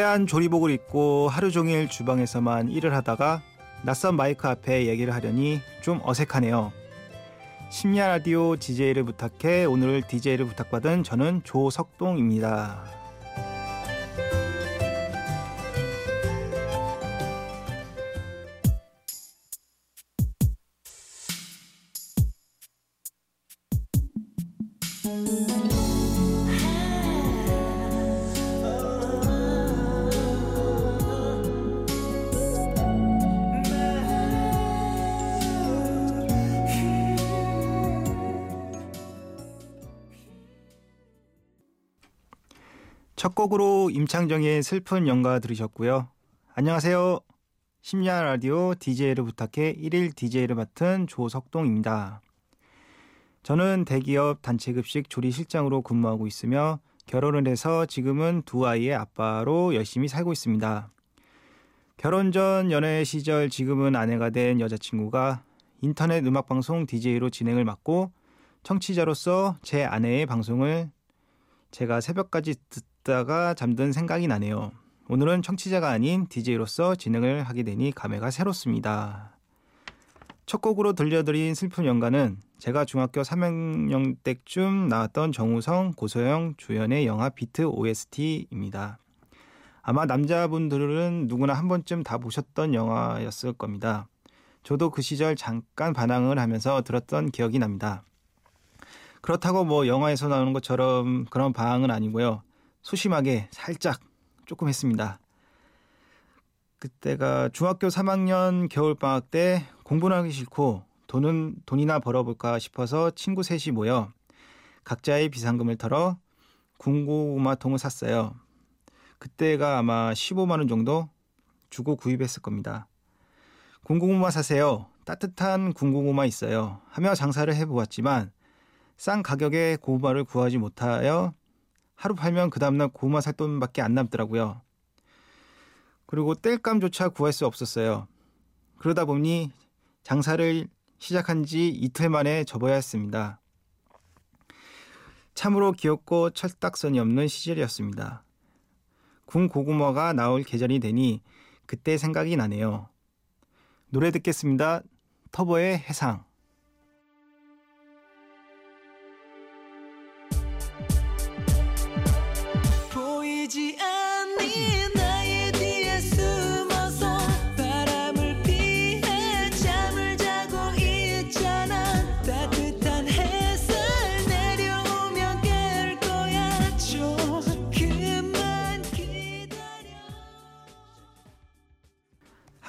하얀 조리복을 입고 하루 종일 주방에서만 일을 하다가 낯선 마이크 앞에 얘기를 하려니 좀 어색하네요. 심야 라디오 DJ를 부탁해 오늘 DJ를 부탁받은 저는 조석동입니다. 첫 곡으로 임창정의 슬픈 연가 들으셨고요. 안녕하세요. 심야 라디오 DJ를 부탁해 1일 DJ를 맡은 조석동입니다. 저는 대기업 단체급식 조리실장으로 근무하고 있으며 결혼을 해서 지금은 두 아이의 아빠로 열심히 살고 있습니다. 결혼 전 연애 시절 지금은 아내가 된 여자친구가 인터넷 음악방송 DJ로 진행을 맡고 청취자로서 제 아내의 방송을 제가 새벽까지 듣 다가 잠든 생각이 나네요. 오늘은 청취자가 아닌 DJ로서 진행을 하게 되니 감회가 새롭습니다. 첫 곡으로 들려드린 슬픈 연가는 제가 중학교 3학년 때쯤 나왔던 정우성, 고소영 주연의 영화 비트 OST입니다. 아마 남자분들은 누구나 한 번쯤 다 보셨던 영화였을 겁니다. 저도 그 시절 잠깐 반항을 하면서 들었던 기억이 납니다. 그렇다고 뭐 영화에서 나오는 것처럼 그런 방황은 아니고요. 소심하게 살짝 조금 했습니다. 그때가 중학교 3학년 겨울방학 때 공부는 하기 싫고 돈은 돈이나 벌어볼까 싶어서 친구 셋이 모여 각자의 비상금을 털어 군고구마통을 샀어요. 그때가 아마 15만 원 정도 주고 구입했을 겁니다. 군고구마 사세요. 따뜻한 군고구마 있어요. 하며 장사를 해보았지만 싼 가격에 고구마를 구하지 못하여 하루 팔면 그 다음날 고구마 살 돈밖에 안 남더라고요. 그리고 땔감조차 구할 수 없었어요. 그러다 보니 장사를 시작한 지 이틀 만에 접어야 했습니다. 참으로 귀엽고 철딱선이 없는 시절이었습니다. 군 고구마가 나올 계절이 되니 그때 생각이 나네요. 노래 듣겠습니다. 터보의 해상.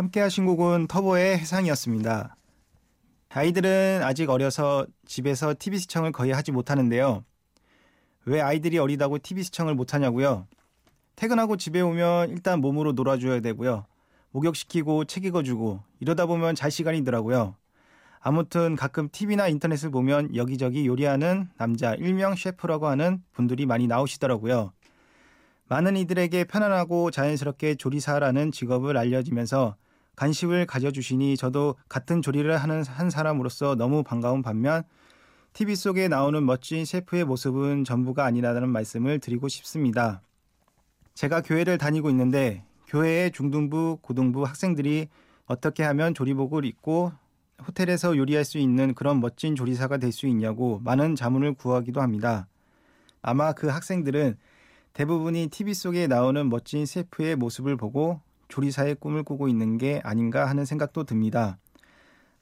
함께 하신 곡은 터보의 해상이었습니다. 아이들은 아직 어려서 집에서 TV 시청을 거의 하지 못하는데요. 왜 아이들이 어리다고 TV 시청을 못하냐고요? 퇴근하고 집에 오면 일단 몸으로 놀아줘야 되고요. 목욕시키고 책 읽어주고 이러다 보면 잘 시간이더라고요. 아무튼 가끔 TV나 인터넷을 보면 여기저기 요리하는 남자 일명 셰프라고 하는 분들이 많이 나오시더라고요. 많은 이들에게 편안하고 자연스럽게 조리사라는 직업을 알려지면서 관심을 가져주시니 저도 같은 조리를 하는 한 사람으로서 너무 반가운 반면 TV 속에 나오는 멋진 셰프의 모습은 전부가 아니라는 말씀을 드리고 싶습니다. 제가 교회를 다니고 있는데 교회의 중등부, 고등부 학생들이 어떻게 하면 조리복을 입고 호텔에서 요리할 수 있는 그런 멋진 조리사가 될 수 있냐고 많은 자문을 구하기도 합니다. 아마 그 학생들은 대부분이 TV 속에 나오는 멋진 셰프의 모습을 보고 조리사의 꿈을 꾸고 있는 게 아닌가 하는 생각도 듭니다.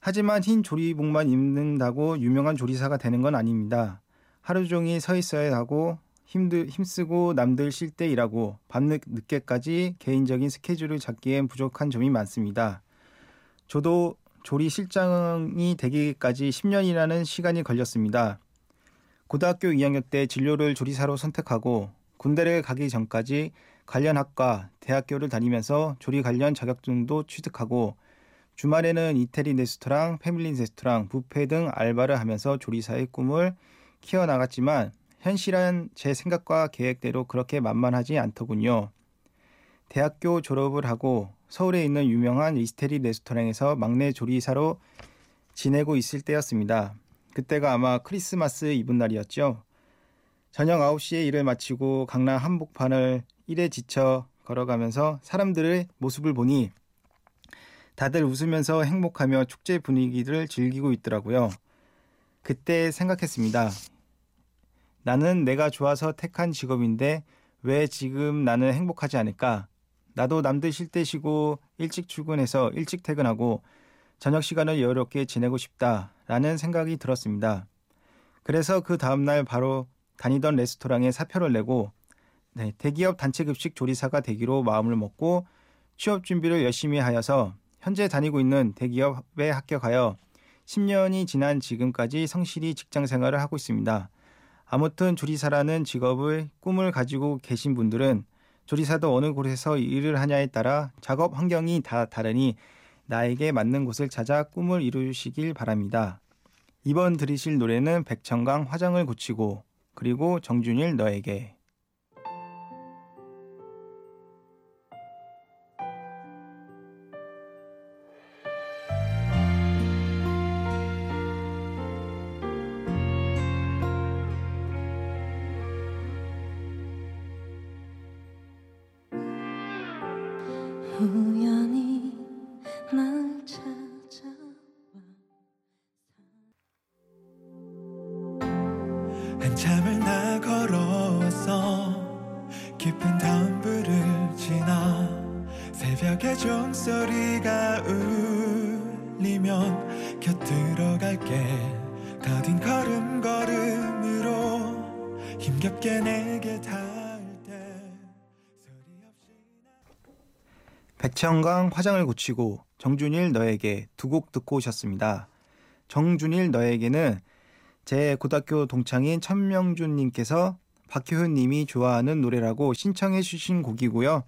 하지만 흰 조리복만 입는다고 유명한 조리사가 되는 건 아닙니다. 하루 종일 서 있어야 하고 힘들, 힘쓰고 남들 쉴 때 일하고 밤늦 늦게까지 개인적인 스케줄을 잡기엔 부족한 점이 많습니다. 저도 조리 실장이 되기까지 10년이라는 시간이 걸렸습니다. 고등학교 2학년 때 진로를 조리사로 선택하고 군대를 가기 전까지 관련 학과, 대학교를 다니면서 조리 관련 자격증도 취득하고 주말에는 이태리 레스토랑, 패밀리 레스토랑, 뷔페 등 알바를 하면서 조리사의 꿈을 키워나갔지만 현실은 제 생각과 계획대로 그렇게 만만하지 않더군요. 대학교 졸업을 하고 서울에 있는 유명한 이스테리 레스토랑에서 막내 조리사로 지내고 있을 때였습니다. 그때가 아마 크리스마스 이브 날이었죠. 저녁 9시에 일을 마치고 강남 한복판을 일에 지쳐 걸어가면서 사람들의 모습을 보니 다들 웃으면서 행복하며 축제 분위기를 즐기고 있더라고요. 그때 생각했습니다. 나는 내가 좋아서 택한 직업인데 왜 지금 나는 행복하지 않을까? 나도 남들 쉴 때 쉬고 일찍 출근해서 일찍 퇴근하고 저녁 시간을 여유롭게 지내고 싶다라는 생각이 들었습니다. 그래서 그 다음날 바로 다니던 레스토랑에 사표를 내고 네, 대기업 단체 급식 조리사가 되기로 마음을 먹고 취업 준비를 열심히 하여서 현재 다니고 있는 대기업에 합격하여 10년이 지난 지금까지 성실히 직장 생활을 하고 있습니다. 아무튼 조리사라는 직업을 꿈을 가지고 계신 분들은 조리사도 어느 곳에서 일을 하냐에 따라 작업 환경이 다 다르니 나에게 맞는 곳을 찾아 꿈을 이루시길 바랍니다. 이번 들으실 노래는 백천강 화장을 고치고 그리고 정준일 너에게 백천강 화장을 고치고 정준일 너에게 두 곡 듣고 오셨습니다. 정준일 너에게는 제 고등학교 동창인 천명준님께서 박효은님이 좋아하는 노래라고 신청해 주신 곡이고요.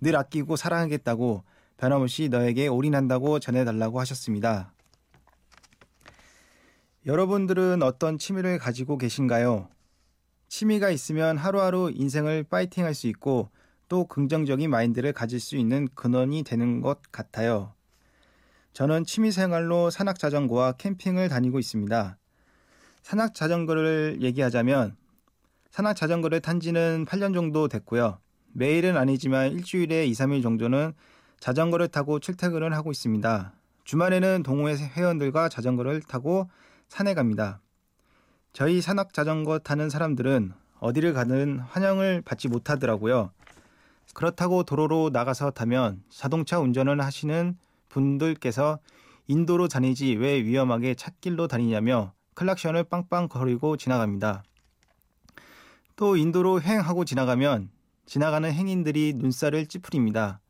늘 아끼고 사랑하겠다고 변함없이 너에게 올인한다고 전해달라고 하셨습니다. 여러분들은 어떤 취미를 가지고 계신가요? 취미가 있으면 하루하루 인생을 파이팅 할 수 있고 또 긍정적인 마인드를 가질 수 있는 근원이 되는 것 같아요. 저는 취미 생활로 산악 자전거와 캠핑을 다니고 있습니다. 산악 자전거를 얘기하자면 산악 자전거를 탄 지는 8년 정도 됐고요. 매일은 아니지만 일주일에 2, 3일 정도는 자전거를 타고 출퇴근을 하고 있습니다. 주말에는 동호회 회원들과 자전거를 타고 산에 갑니다. 저희 산악 자전거 타는 사람들은 어디를 가든 환영을 받지 못하더라고요. 그렇다고 도로로 나가서 타면 자동차 운전을 하시는 분들께서 인도로 다니지 왜 위험하게 찻길로 다니냐며 클락션을 빵빵 거리고 지나갑니다. 또 인도로 횡하고 지나가면 지나가는 행인들이 눈살을 찌푸립니다.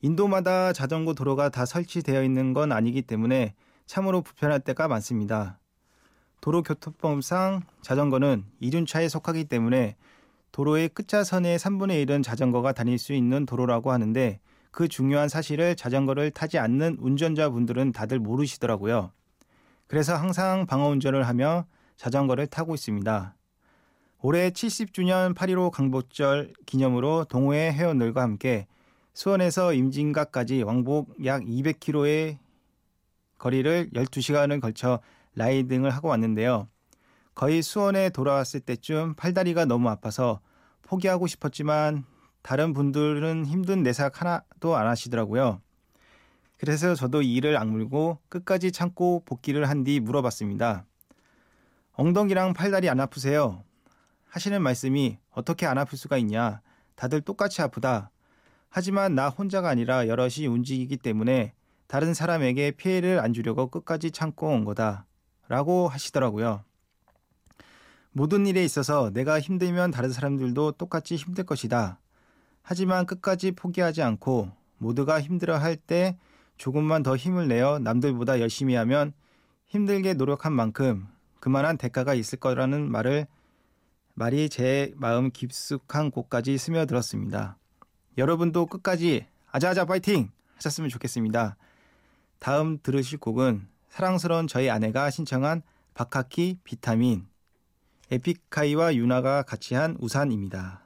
인도마다 자전거 도로가 다 설치되어 있는 건 아니기 때문에 참으로 불편할 때가 많습니다. 도로교통법상 자전거는 이륜차에 속하기 때문에 도로의 끝자선의 3분의 1은 자전거가 다닐 수 있는 도로라고 하는데 그 중요한 사실을 자전거를 타지 않는 운전자분들은 다들 모르시더라고요. 그래서 항상 방어 운전을 하며 자전거를 타고 있습니다. 올해 70주년 8.15 강복절 기념으로 동호회 회원들과 함께 수원에서 임진각까지 왕복 약 200km의 거리를 12시간을 걸쳐 라이딩을 하고 왔는데요. 거의 수원에 돌아왔을 때쯤 팔다리가 너무 아파서 포기하고 싶었지만 다른 분들은 힘든 내삭 하나도 안 하시더라고요. 그래서 저도 이를 악물고 끝까지 참고 복귀를 한 뒤 물어봤습니다. 엉덩이랑 팔다리 안 아프세요? 하시는 말씀이 어떻게 안 아플 수가 있냐. 다들 똑같이 아프다. 하지만 나 혼자가 아니라 여럿이 움직이기 때문에 다른 사람에게 피해를 안 주려고 끝까지 참고 온 거다. 라고 하시더라고요. 모든 일에 있어서 내가 힘들면 다른 사람들도 똑같이 힘들 것이다. 하지만 끝까지 포기하지 않고 모두가 힘들어 할 때 조금만 더 힘을 내어 남들보다 열심히 하면 힘들게 노력한 만큼 그만한 대가가 있을 거라는 말을 말이 제 마음 깊숙한 곳까지 스며들었습니다. 여러분도 끝까지 아자아자 파이팅 하셨으면 좋겠습니다. 다음 들으실 곡은 사랑스러운 저희 아내가 신청한 바카키 비타민 에픽하이와 유나가 같이 한 우산입니다.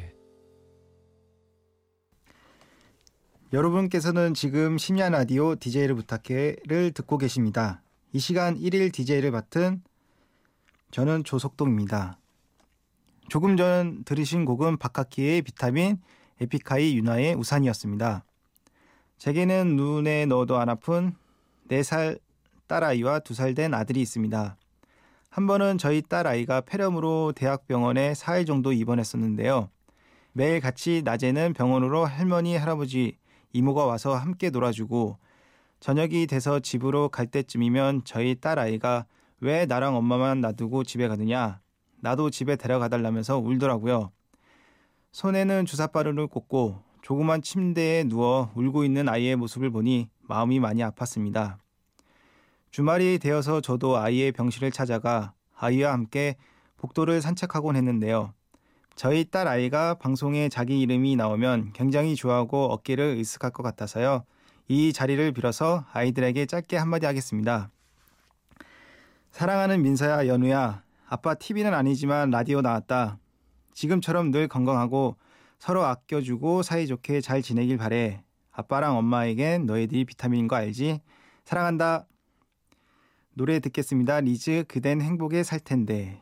여러분께서는 지금 심야 라디오 DJ를 부탁해를 듣고 계십니다. 이 시간 1일 DJ를 맡은 저는 조석동입니다. 조금 전 들으신 곡은 박학기의 비타민, 에픽하이 윤아의 우산이었습니다. 제게는 눈에 넣어도 안 아픈 4살 딸아이와 2살 된 아들이 있습니다. 한 번은 저희 딸아이가 폐렴으로 대학병원에 4일 정도 입원했었는데요. 매일 같이 낮에는 병원으로 할머니, 할아버지, 이모가 와서 함께 놀아주고 저녁이 돼서 집으로 갈 때쯤이면 저희 딸 아이가 왜 나랑 엄마만 놔두고 집에 가느냐 나도 집에 데려가 달라면서 울더라고요. 손에는 주사바루를 꽂고 조그만 침대에 누워 울고 있는 아이의 모습을 보니 마음이 많이 아팠습니다. 주말이 되어서 저도 아이의 병실을 찾아가 아이와 함께 복도를 산책하곤 했는데요. 저희 딸 아이가 방송에 자기 이름이 나오면 굉장히 좋아하고 어깨를 으쓱할 것 같아서요. 이 자리를 빌어서 아이들에게 짧게 한마디 하겠습니다. 사랑하는 민서야, 연우야. 아빠 TV는 아니지만 라디오 나왔다. 지금처럼 늘 건강하고 서로 아껴주고 사이좋게 잘 지내길 바래. 아빠랑 엄마에겐 너희들이 비타민인 거 알지? 사랑한다. 노래 듣겠습니다. 리즈 그댄 행복에 살 텐데.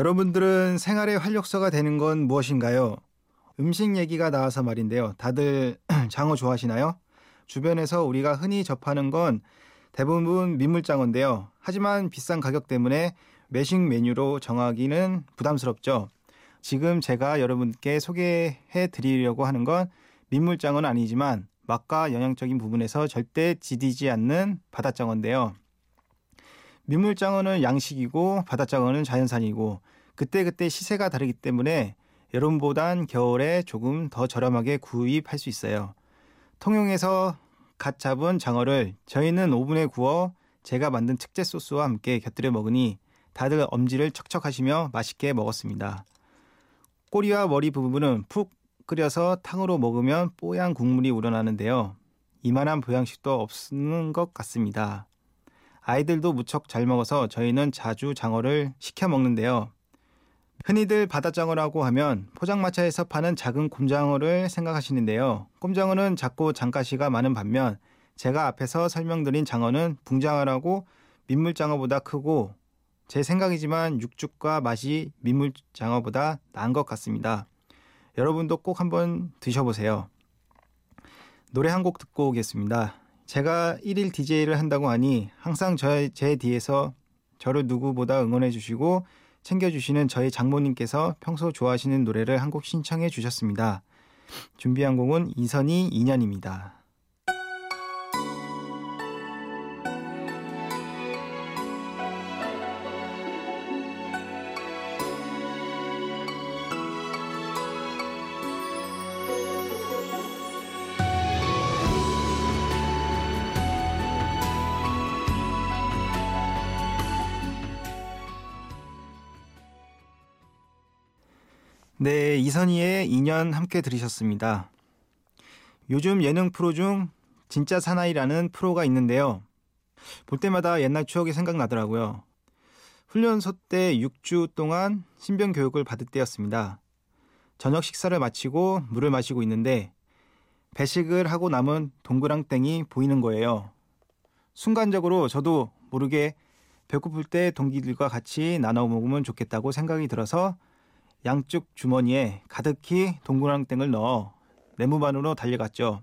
여러분들은 생활의 활력소가 되는 건 무엇인가요? 음식 얘기가 나와서 말인데요. 다들 장어 좋아하시나요? 주변에서 우리가 흔히 접하는 건 대부분 민물장어인데요. 하지만 비싼 가격 때문에 매식 메뉴로 정하기는 부담스럽죠. 지금 제가 여러분께 소개해 드리려고 하는 건 민물장어는 아니지만 맛과 영양적인 부분에서 절대 지디지 않는 바다장어인데요. 민물장어는 양식이고 바다장어는 자연산이고 그때그때 시세가 다르기 때문에 여름보단 겨울에 조금 더 저렴하게 구입할 수 있어요. 통영에서 갓 잡은 장어를 저희는 오븐에 구워 제가 만든 특제 소스와 함께 곁들여 먹으니 다들 엄지를 척척하시며 맛있게 먹었습니다. 꼬리와 머리 부분은 푹 끓여서 탕으로 먹으면 뽀얀 국물이 우러나는데요. 이만한 보양식도 없는 것 같습니다. 아이들도 무척 잘 먹어서 저희는 자주 장어를 시켜 먹는데요. 흔히들 바다장어라고 하면 포장마차에서 파는 작은 곰장어를 생각하시는데요. 곰장어는 작고 장가시가 많은 반면 제가 앞에서 설명드린 장어는 붕장어라고 민물장어보다 크고 제 생각이지만 육즙과 맛이 민물장어보다 나은 것 같습니다. 여러분도 꼭 한번 드셔보세요. 노래 한 곡 듣고 오겠습니다. 제가 1일 DJ를 한다고 하니 항상 저, 제 뒤에서 저를 누구보다 응원해 주시고 챙겨주시는 저희 장모님께서 평소 좋아하시는 노래를 한 곡 신청해 주셨습니다. 준비한 곡은 이선희 인연입니다. 이선희의 2년 함께 들으셨습니다. 요즘 예능 프로 중 진짜 사나이라는 프로가 있는데요. 볼 때마다 옛날 추억이 생각나더라고요. 훈련소 때 6주 동안 신병 교육을 받을 때였습니다. 저녁 식사를 마치고 물을 마시고 있는데 배식을 하고 남은 동그랑땡이 보이는 거예요. 순간적으로 저도 모르게 배고플 때 동기들과 같이 나눠 먹으면 좋겠다고 생각이 들어서 양쪽 주머니에 가득히 동그랑땡을 넣어 내무반으로 달려갔죠.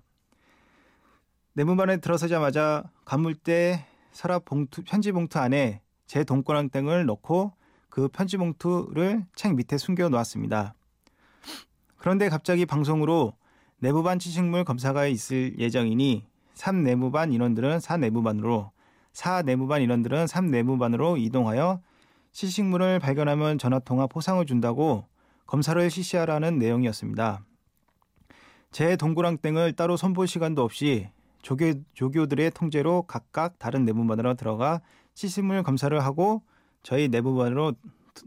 내무반에 들어서자마자 간물대 서랍 봉투, 편지 봉투 안에 제 동그랑땡을 넣고 그 편지 봉투를 책 밑에 숨겨 놓았습니다. 그런데 갑자기 방송으로 내부반 치식물 검사가 있을 예정이니 3 내무반 인원들은 4 내무반으로 4 내무반 인원들은 3 내무반으로 이동하여 시식물을 발견하면 전화통화 포상을 준다고 검사를 실시하라는 내용이었습니다. 제 동그랑땡을 따로 손볼 시간도 없이 조교, 조교들의 통제로 각각 다른 내부반으로 들어가 시식물 검사를 하고 저희 내부반으로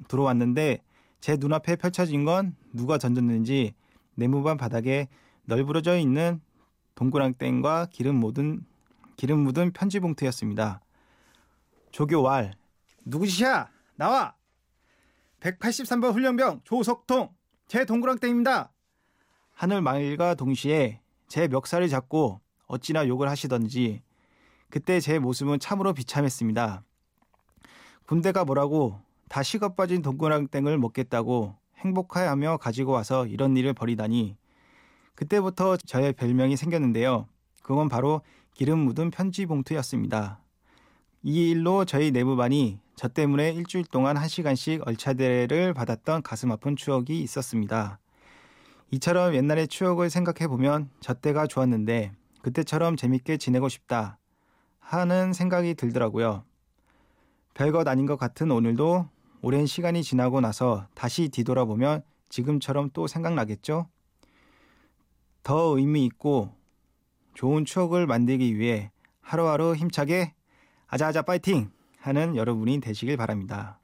들어왔는데 제 눈앞에 펼쳐진 건 누가 던졌는지 내무반 바닥에 널브러져 있는 동그랑땡과 기름 묻은 기름 묻은 편지 봉투였습니다. 조교 왈 누구시야? 나와! 183번 훈련병 조석통 제 동그랑땡입니다. 하늘 말과 동시에 제 멱살을 잡고 어찌나 욕을 하시던지 그때 제 모습은 참으로 비참했습니다. 군대가 뭐라고 다 식어 빠진 동그랑땡을 먹겠다고 행복해하며 가지고 와서 이런 일을 벌이다니 그때부터 저의 별명이 생겼는데요. 그건 바로 기름 묻은 편지 봉투였습니다. 이 일로 저희 내부반이 저 때문에 일주일 동안 한 시간씩 얼차대를 받았던 가슴 아픈 추억이 있었습니다. 이처럼 옛날의 추억을 생각해 보면 저 때가 좋았는데 그때처럼 재밌게 지내고 싶다 하는 생각이 들더라고요. 별것 아닌 것 같은 오늘도 오랜 시간이 지나고 나서 다시 뒤돌아보면 지금처럼 또 생각나겠죠? 더 의미 있고 좋은 추억을 만들기 위해 하루하루 힘차게 아자아자 파이팅 하는 여러분이 되시길 바랍니다.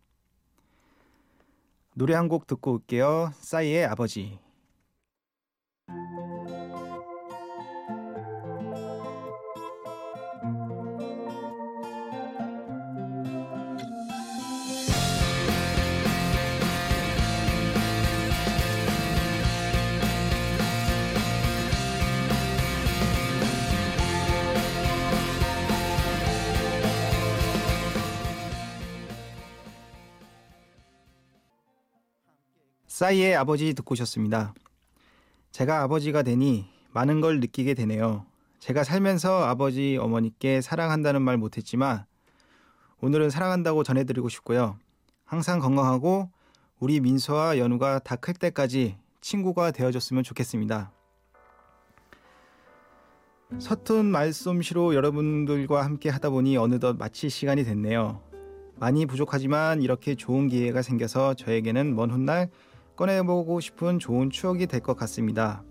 노래 한 곡 듣고 올게요. 싸이의 아버지. 싸이의 아버지 듣고 오셨습니다. 제가 아버지가 되니 많은 걸 느끼게 되네요. 제가 살면서 아버지, 어머니께 사랑한다는 말 못했지만 오늘은 사랑한다고 전해드리고 싶고요. 항상 건강하고 우리 민서와 연우가 다 클 때까지 친구가 되어줬으면 좋겠습니다. 서툰 말솜씨로 여러분들과 함께 하다 보니 어느덧 마칠 시간이 됐네요. 많이 부족하지만 이렇게 좋은 기회가 생겨서 저에게는 먼 훗날 꺼내보고 싶은 좋은 추억이 될 것 같습니다.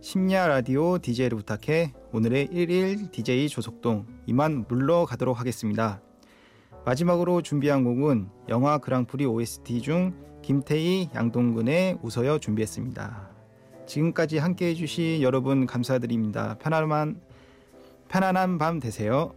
심야 라디오 DJ를 부탁해 오늘의 1일 DJ 조석동 이만 물러가도록 하겠습니다. 마지막으로 준비한 곡은 영화 그랑프리 OST 중 김태희 양동근의 웃어요 준비했습니다. 지금까지 함께 해주신 여러분 감사드립니다. 편안한 편안한 밤 되세요.